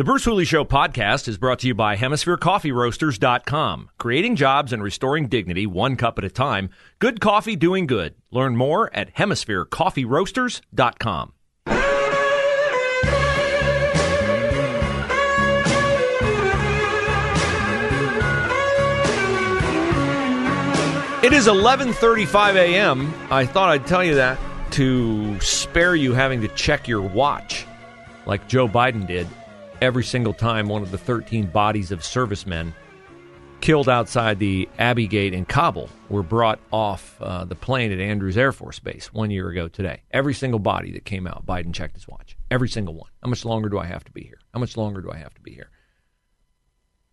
The Bruce Hooley Show podcast is brought to you by HemisphereCoffeeRoasters.com. Creating jobs and restoring dignity one cup at a time. Good coffee doing good. Learn more at HemisphereCoffeeRoasters.com. It is 11:35 a.m. I thought I'd tell you that to spare you having to check your watch like Joe Biden did every single time one of the 13 bodies of servicemen killed outside the Abbey Gate in Kabul were brought off uh, the plane at Andrews Air Force Base one year ago today. Every single body that came out, Biden checked his watch. Every single one. How much longer do I have to be here? How much longer do I have to be here?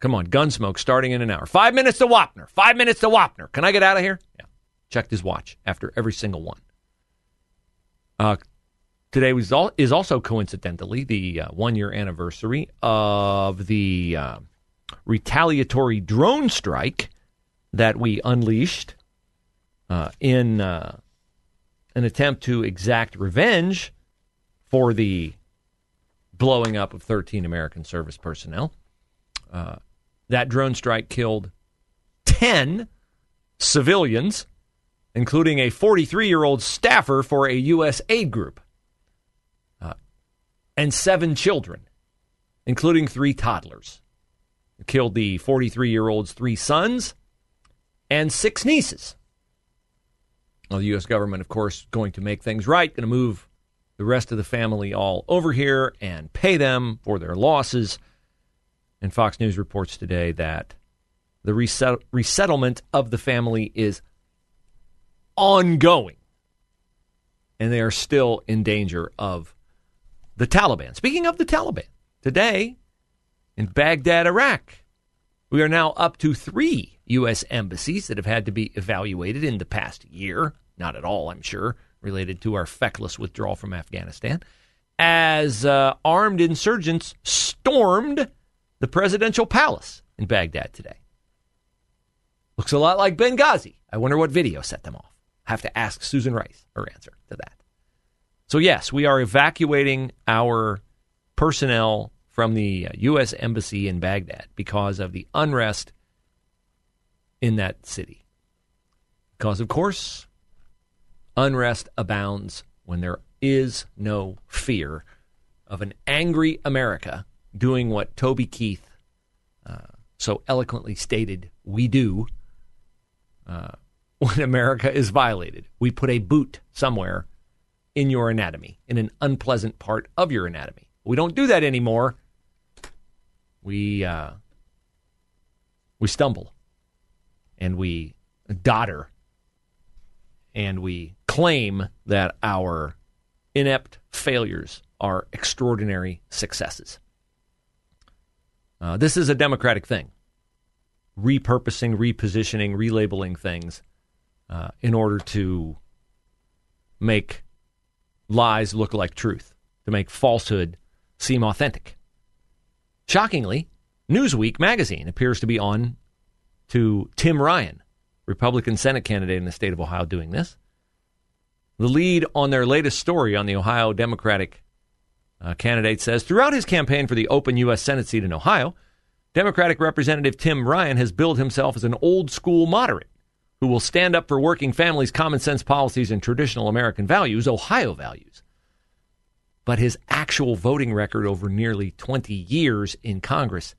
Come on, Gunsmoke starting in an hour. Five minutes to Wapner. Five minutes to Wapner. Can I get out of here? Yeah. Checked his watch after every single one. Uh, today was all, is also coincidentally the uh, one year anniversary of the uh, retaliatory drone strike that we unleashed uh, in uh, an attempt to exact revenge for the blowing up of 13 American service personnel. Uh, that drone strike killed 10 civilians, including a 43 year old staffer for a U.S. aid group, and seven children, including three toddlers. It killed the 43 year old's three sons and six nieces. Well, the U.S. government, of course, going to make things right, going to move the rest of the family all over here and pay them for their losses. And Fox News reports today that the reset- resettlement of the family is ongoing. And they are still in danger of the Taliban. Speaking of the Taliban, today in Baghdad, Iraq, we are now up to three U.S. embassies that have had to be evaluated in the past year. Not at all, I'm sure, related to our feckless withdrawal from Afghanistan. As uh, armed insurgents stormed the presidential palace in Baghdad today. Looks a lot like Benghazi. I wonder what video set them off. I have to ask Susan Rice her answer to that. So, yes, we are evacuating our personnel from the U.S. Uh, Embassy in Baghdad because of the unrest in that city. Because, of course, unrest abounds when there is no fear of an angry America doing what Toby Keith uh, so eloquently stated we do uh, when America is violated. We put a boot somewhere in your anatomy, in an unpleasant part of your anatomy. We don't do that anymore. We uh, we stumble and we dotter and we claim that our inept failures are extraordinary successes. Uh, this is a democratic thing. Repurposing, repositioning, relabeling things uh, in order to make lies look like truth, to make falsehood seem authentic. Shockingly, Newsweek magazine appears to be on to Tim Ryan, Republican Senate candidate in the state of Ohio, doing this. The lead on their latest story on the Ohio Democratic uh, candidate says throughout his campaign for the open U.S. Senate seat in Ohio, Democratic Representative Tim Ryan has billed himself as an old school moderate who will stand up for working families, common sense policies, and traditional American values, Ohio values. But his actual voting record over nearly 20 years in Congress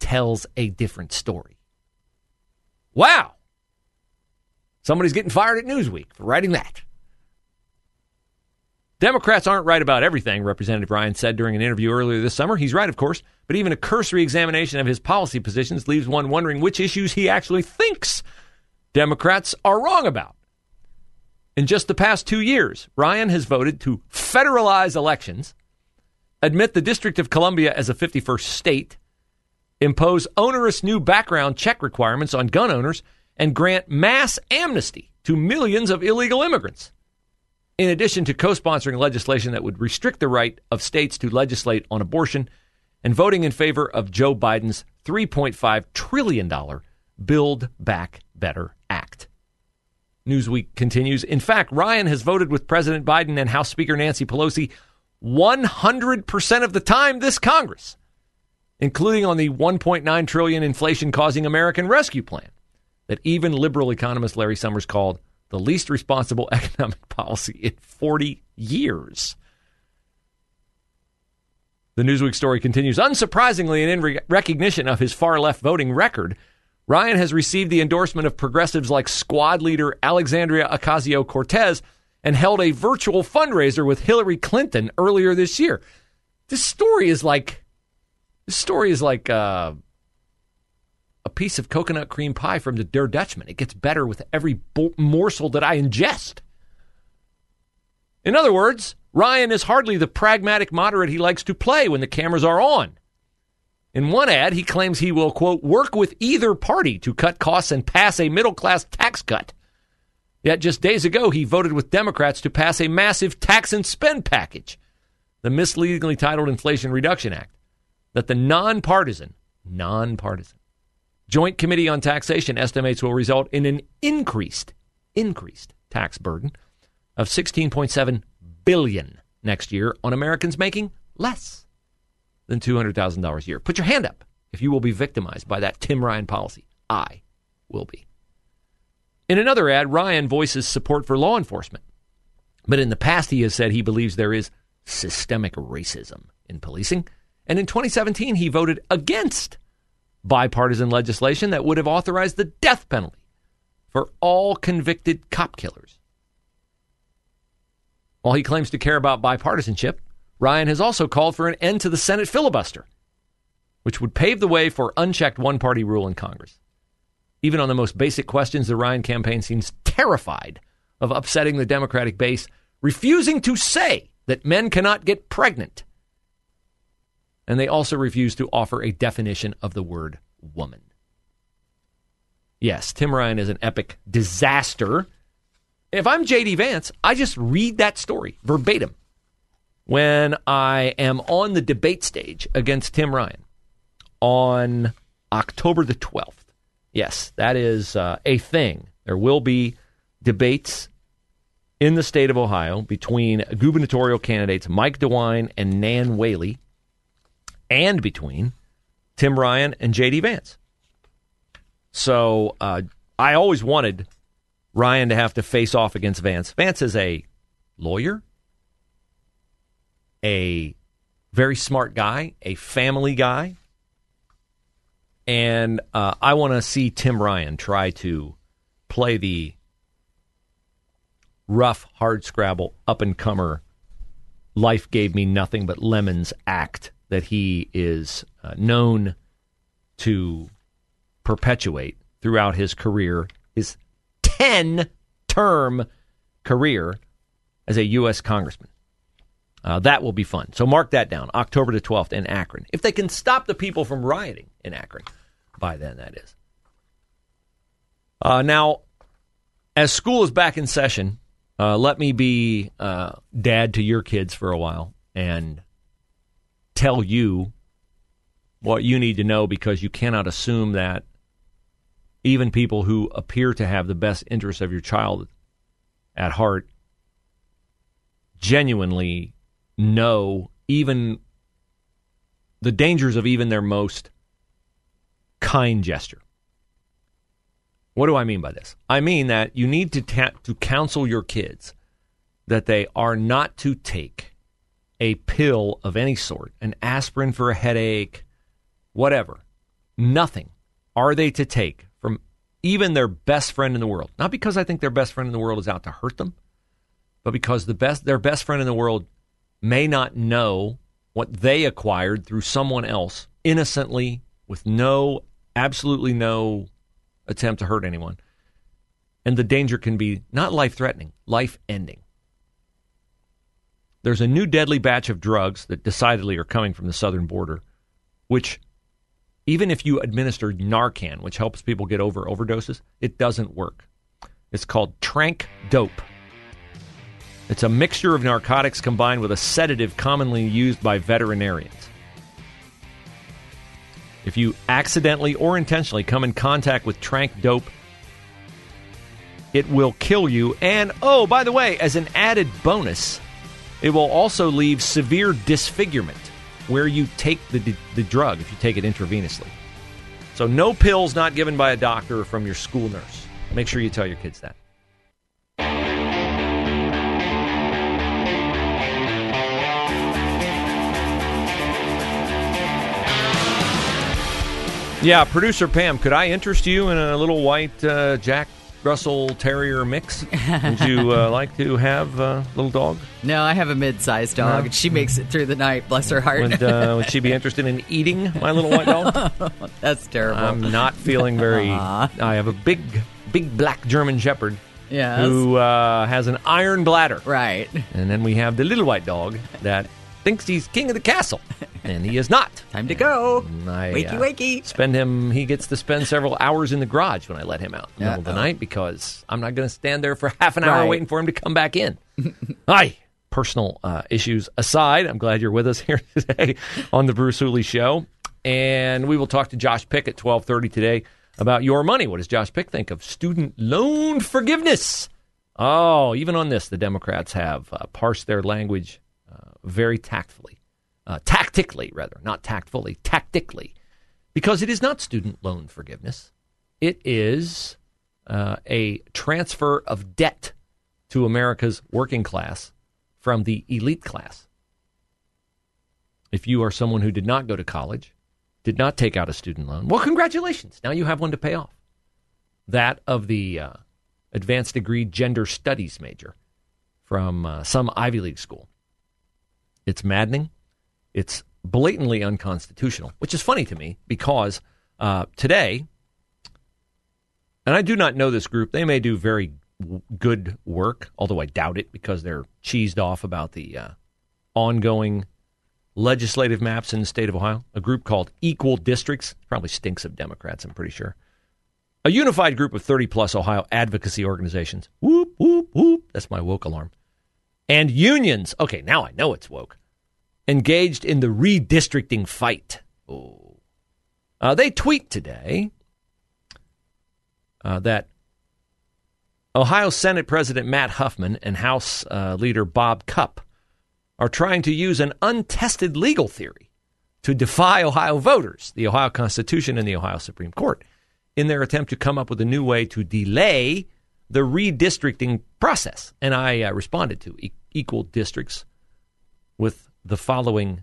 tells a different story. Wow! Somebody's getting fired at Newsweek for writing that. Democrats aren't right about everything, Representative Ryan said during an interview earlier this summer. He's right, of course, but even a cursory examination of his policy positions leaves one wondering which issues he actually thinks Democrats are wrong about. In just the past two years, Ryan has voted to federalize elections admit the District of Columbia as a 51st state, impose onerous new background check requirements on gun owners, and grant mass amnesty to millions of illegal immigrants. In addition to co sponsoring legislation that would restrict the right of states to legislate on abortion and voting in favor of Joe Biden's $3.5 trillion Build Back Better Act. Newsweek continues. In fact, Ryan has voted with President Biden and House Speaker Nancy Pelosi 100% of the time this Congress, including on the 1.9 trillion inflation causing American Rescue Plan that even liberal economist Larry Summers called the least responsible economic policy in 40 years. The Newsweek story continues. Unsurprisingly, and in re- recognition of his far left voting record, Ryan has received the endorsement of progressives like squad leader Alexandria Ocasio Cortez and held a virtual fundraiser with Hillary Clinton earlier this year. This story is like this story is like uh, a piece of coconut cream pie from the Der Dutchman. It gets better with every bo- morsel that I ingest. In other words, Ryan is hardly the pragmatic moderate he likes to play when the cameras are on. In one ad, he claims he will, quote, work with either party to cut costs and pass a middle class tax cut. Yet just days ago, he voted with Democrats to pass a massive tax and spend package, the misleadingly titled Inflation Reduction Act, that the nonpartisan, nonpartisan Joint Committee on Taxation estimates will result in an increased, increased tax burden of 16.7 billion next year on Americans making less than $200,000 a year. Put your hand up if you will be victimized by that Tim Ryan policy. I will be. In another ad, Ryan voices support for law enforcement. But in the past, he has said he believes there is systemic racism in policing. And in 2017, he voted against bipartisan legislation that would have authorized the death penalty for all convicted cop killers. While he claims to care about bipartisanship, Ryan has also called for an end to the Senate filibuster, which would pave the way for unchecked one party rule in Congress. Even on the most basic questions, the Ryan campaign seems terrified of upsetting the Democratic base, refusing to say that men cannot get pregnant. And they also refuse to offer a definition of the word woman. Yes, Tim Ryan is an epic disaster. If I'm JD Vance, I just read that story verbatim when I am on the debate stage against Tim Ryan on October the 12th. Yes, that is uh, a thing. There will be debates in the state of Ohio between gubernatorial candidates Mike DeWine and Nan Whaley, and between Tim Ryan and J.D. Vance. So uh, I always wanted Ryan to have to face off against Vance. Vance is a lawyer, a very smart guy, a family guy, and uh, I want to see Tim Ryan try to play the rough, hard scrabble, up and comer, life gave me nothing but lemons act that he is uh, known to perpetuate throughout his career, his 10 term career as a U.S. congressman. Uh, that will be fun. So mark that down, October the 12th in Akron. If they can stop the people from rioting in Akron, by then, that is. Uh, now, as school is back in session, uh, let me be uh, dad to your kids for a while and tell you what you need to know because you cannot assume that even people who appear to have the best interests of your child at heart genuinely know even the dangers of even their most kind gesture. What do I mean by this? I mean that you need to ta- to counsel your kids that they are not to take a pill of any sort, an aspirin for a headache, whatever. Nothing are they to take from even their best friend in the world. Not because I think their best friend in the world is out to hurt them, but because the best their best friend in the world may not know what they acquired through someone else innocently with no absolutely no attempt to hurt anyone. And the danger can be not life threatening, life ending. there's a new deadly batch of drugs that decidedly are coming from the southern border, which even if you administer Narcan, which helps people get over overdoses, it doesn't work. It's called trank dope. It's a mixture of narcotics combined with a sedative commonly used by veterinarians. If you accidentally or intentionally come in contact with trank dope, it will kill you. And oh, by the way, as an added bonus, it will also leave severe disfigurement where you take the, the drug if you take it intravenously. So, no pills not given by a doctor or from your school nurse. Make sure you tell your kids that. Yeah, producer Pam, could I interest you in a little white uh, Jack Russell Terrier mix? Would you uh, like to have a little dog? No, I have a mid-sized dog. No? She makes it through the night. Bless her heart. Would, uh, would she be interested in eating my little white dog? That's terrible. I'm not feeling very. I have a big, big black German Shepherd. Yes. Who uh, has an iron bladder. Right. And then we have the little white dog that thinks he's king of the castle, and he is not. Time to go. I, wakey, uh, wakey. Spend him. He gets to spend several hours in the garage when I let him out in the middle of the night because I'm not going to stand there for half an hour Right. waiting for him to come back in. Hi. Personal uh, issues aside, I'm glad you're with us here today on the Bruce Hooley Show, and we will talk to Josh Pick at 12:30 today about your money. What does Josh Pick think of student loan forgiveness? Oh, even on this, the Democrats have uh, parsed their language uh, very tactfully, uh, tactically rather, not tactfully, tactically, because it is not student loan forgiveness. It is uh, a transfer of debt to America's working class from the elite class. If you are someone who did not go to college, did not take out a student loan, well, congratulations. Now you have one to pay off. That of the uh, advanced degree gender studies major from uh, some Ivy League school. It's maddening. It's blatantly unconstitutional, which is funny to me because uh, today, and I do not know this group, they may do very good work, although I doubt it because they're cheesed off about the uh, ongoing legislative maps in the state of Ohio. A group called Equal Districts probably stinks of Democrats, I'm pretty sure. A unified group of 30 plus Ohio advocacy organizations. Whoop, whoop, whoop. That's my woke alarm. And unions. Okay, now I know it's woke. Engaged in the redistricting fight. Oh. Uh, they tweet today uh, that Ohio Senate President Matt Huffman and House uh, Leader Bob Cupp are trying to use an untested legal theory to defy Ohio voters, the Ohio Constitution, and the Ohio Supreme Court in their attempt to come up with a new way to delay the redistricting process. And I uh, responded to e- equal districts with the following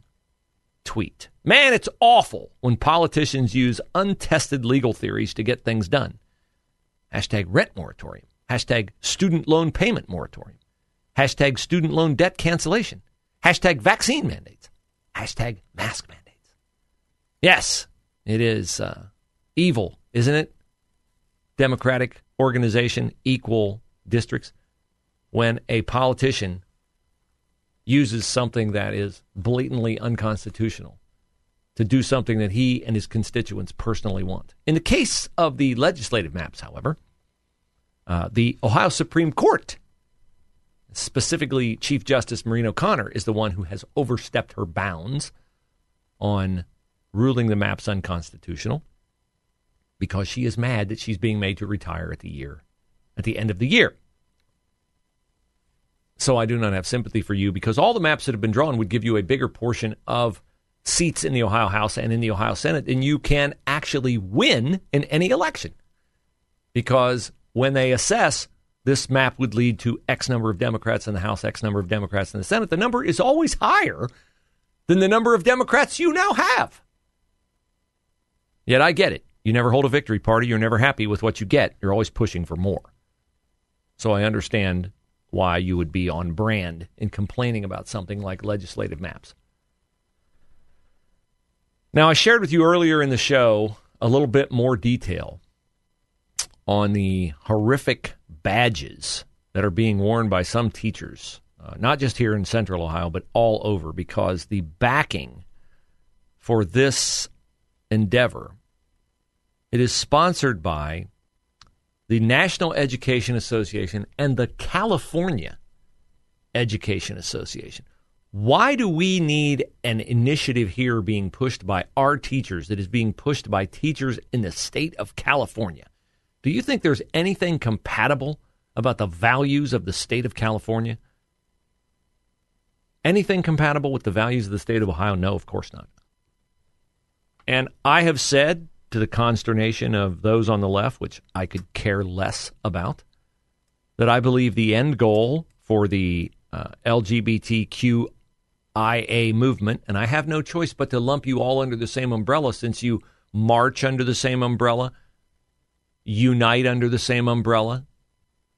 tweet Man, it's awful when politicians use untested legal theories to get things done. Hashtag rent moratorium. Hashtag student loan payment moratorium. Hashtag student loan debt cancellation. Hashtag vaccine mandates. Hashtag mask mandates. Yes, it is uh, evil, isn't it? Democratic organization, equal districts. When a politician uses something that is blatantly unconstitutional to do something that he and his constituents personally want. In the case of the legislative maps, however, uh, the Ohio Supreme Court, specifically Chief Justice Maureen O'Connor, is the one who has overstepped her bounds on ruling the maps unconstitutional because she is mad that she's being made to retire at the year at the end of the year. So I do not have sympathy for you because all the maps that have been drawn would give you a bigger portion of seats in the Ohio House and in the Ohio Senate than you can actually win in any election. Because when they assess this map would lead to X number of Democrats in the House, X number of Democrats in the Senate, the number is always higher than the number of Democrats you now have. Yet I get it. You never hold a victory party. You're never happy with what you get. You're always pushing for more. So I understand why you would be on brand in complaining about something like legislative maps. Now, I shared with you earlier in the show a little bit more detail on the horrific badges that are being worn by some teachers uh, not just here in central Ohio, but all over, because the backing for this endeavor it is sponsored by the National Education Association and the California Education Association. Why do we need an initiative here being pushed by our teachers that is being pushed by teachers in the state of California? Do you think there's anything compatible about the values of the state of California? Anything compatible with the values of the state of Ohio? No, of course not. And I have said to the consternation of those on the left, which I could care less about, that I believe the end goal for the uh, LGBTQIA movement, and I have no choice but to lump you all under the same umbrella since you march under the same umbrella, unite under the same umbrella.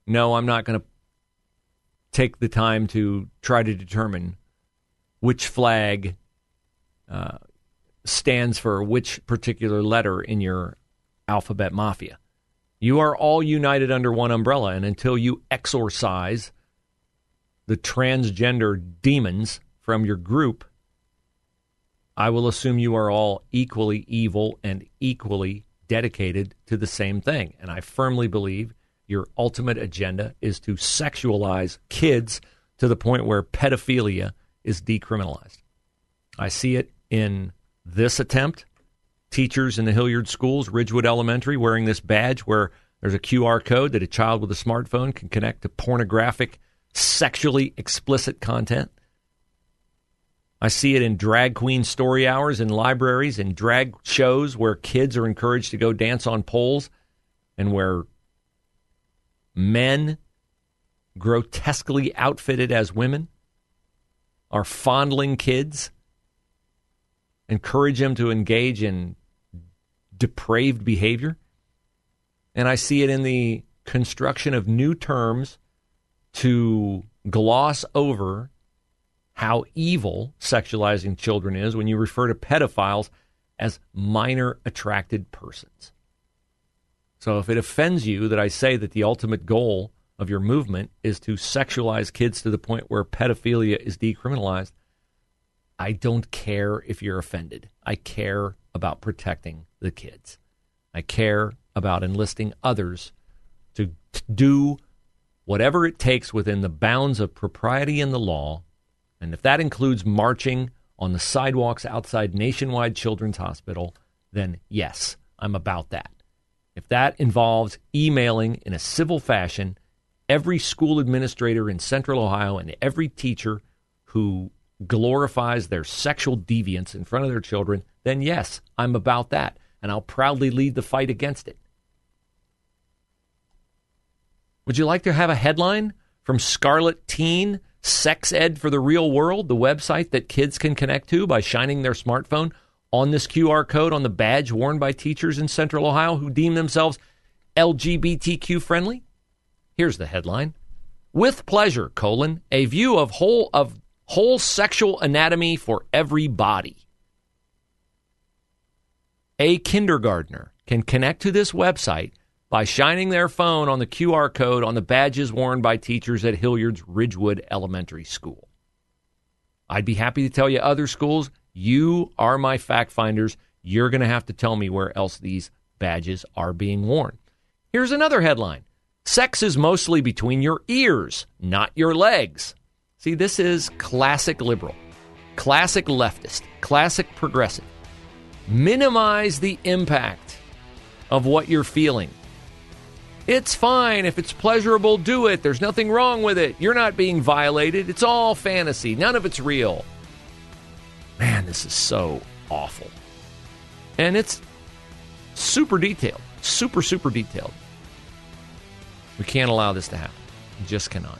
No, I'm not going to take the time to try to determine which flag uh, stands for which particular letter in your alphabet mafia. You are all united under one umbrella, and until you exorcise the transgender demons from your group, I will assume you are all equally evil and equally dedicated to the same thing. And I firmly believe your ultimate agenda is to sexualize kids to the point where pedophilia is decriminalized. I see it in this attempt. Teachers in the Hilliard schools, Ridgewood Elementary, wearing this badge where there's a QR code that a child with a smartphone can connect to pornographic, sexually explicit content. I see it in drag queen story hours in libraries and drag shows where kids are encouraged to go dance on poles and where men grotesquely outfitted as women are fondling kids encourage them to engage in depraved behavior. And I see it in the construction of new terms to gloss over how evil sexualizing children is when you refer to pedophiles as minor attracted persons. So if it offends you that I say that the ultimate goal of your movement is to sexualize kids to the point where pedophilia is decriminalized, I don't care if you're offended. I care about protecting the kids. I care about enlisting others to, do whatever it takes within the bounds of propriety and the law. And if that includes marching on the sidewalks outside Nationwide Children's Hospital, then yes, I'm about that. If that involves emailing in a civil fashion every school administrator in Central Ohio and every teacher who glorifies their sexual deviance in front of their children, then yes, I'm about that. And I'll proudly lead the fight against it. Would you like to have a headline from Scarleteen Sex Ed for the Real World, the website that kids can connect to by shining their smartphone on this QR code on the badge worn by teachers in Central Ohio who deem themselves LGBTQ friendly? Here's the headline. With pleasure, colon, a view of whole of whole sexual anatomy for every body. A kindergartner can connect to this website by shining their phone on the QR code on the badges worn by teachers at Hilliard's Ridgewood Elementary School. I'd be happy to tell you other schools. You are my fact finders. You're going to have to tell me where else these badges are being worn. Here's another headline Sex is mostly between your ears, not your legs. See, this is classic liberal, classic leftist, classic progressive. Minimize the impact of what you're feeling. It's fine. If it's pleasurable, do it. There's nothing wrong with it. You're not being violated. It's all fantasy. None of it's real. Man, this is so awful. And it's super detailed. Super, super detailed. We can't allow this to happen. We just cannot.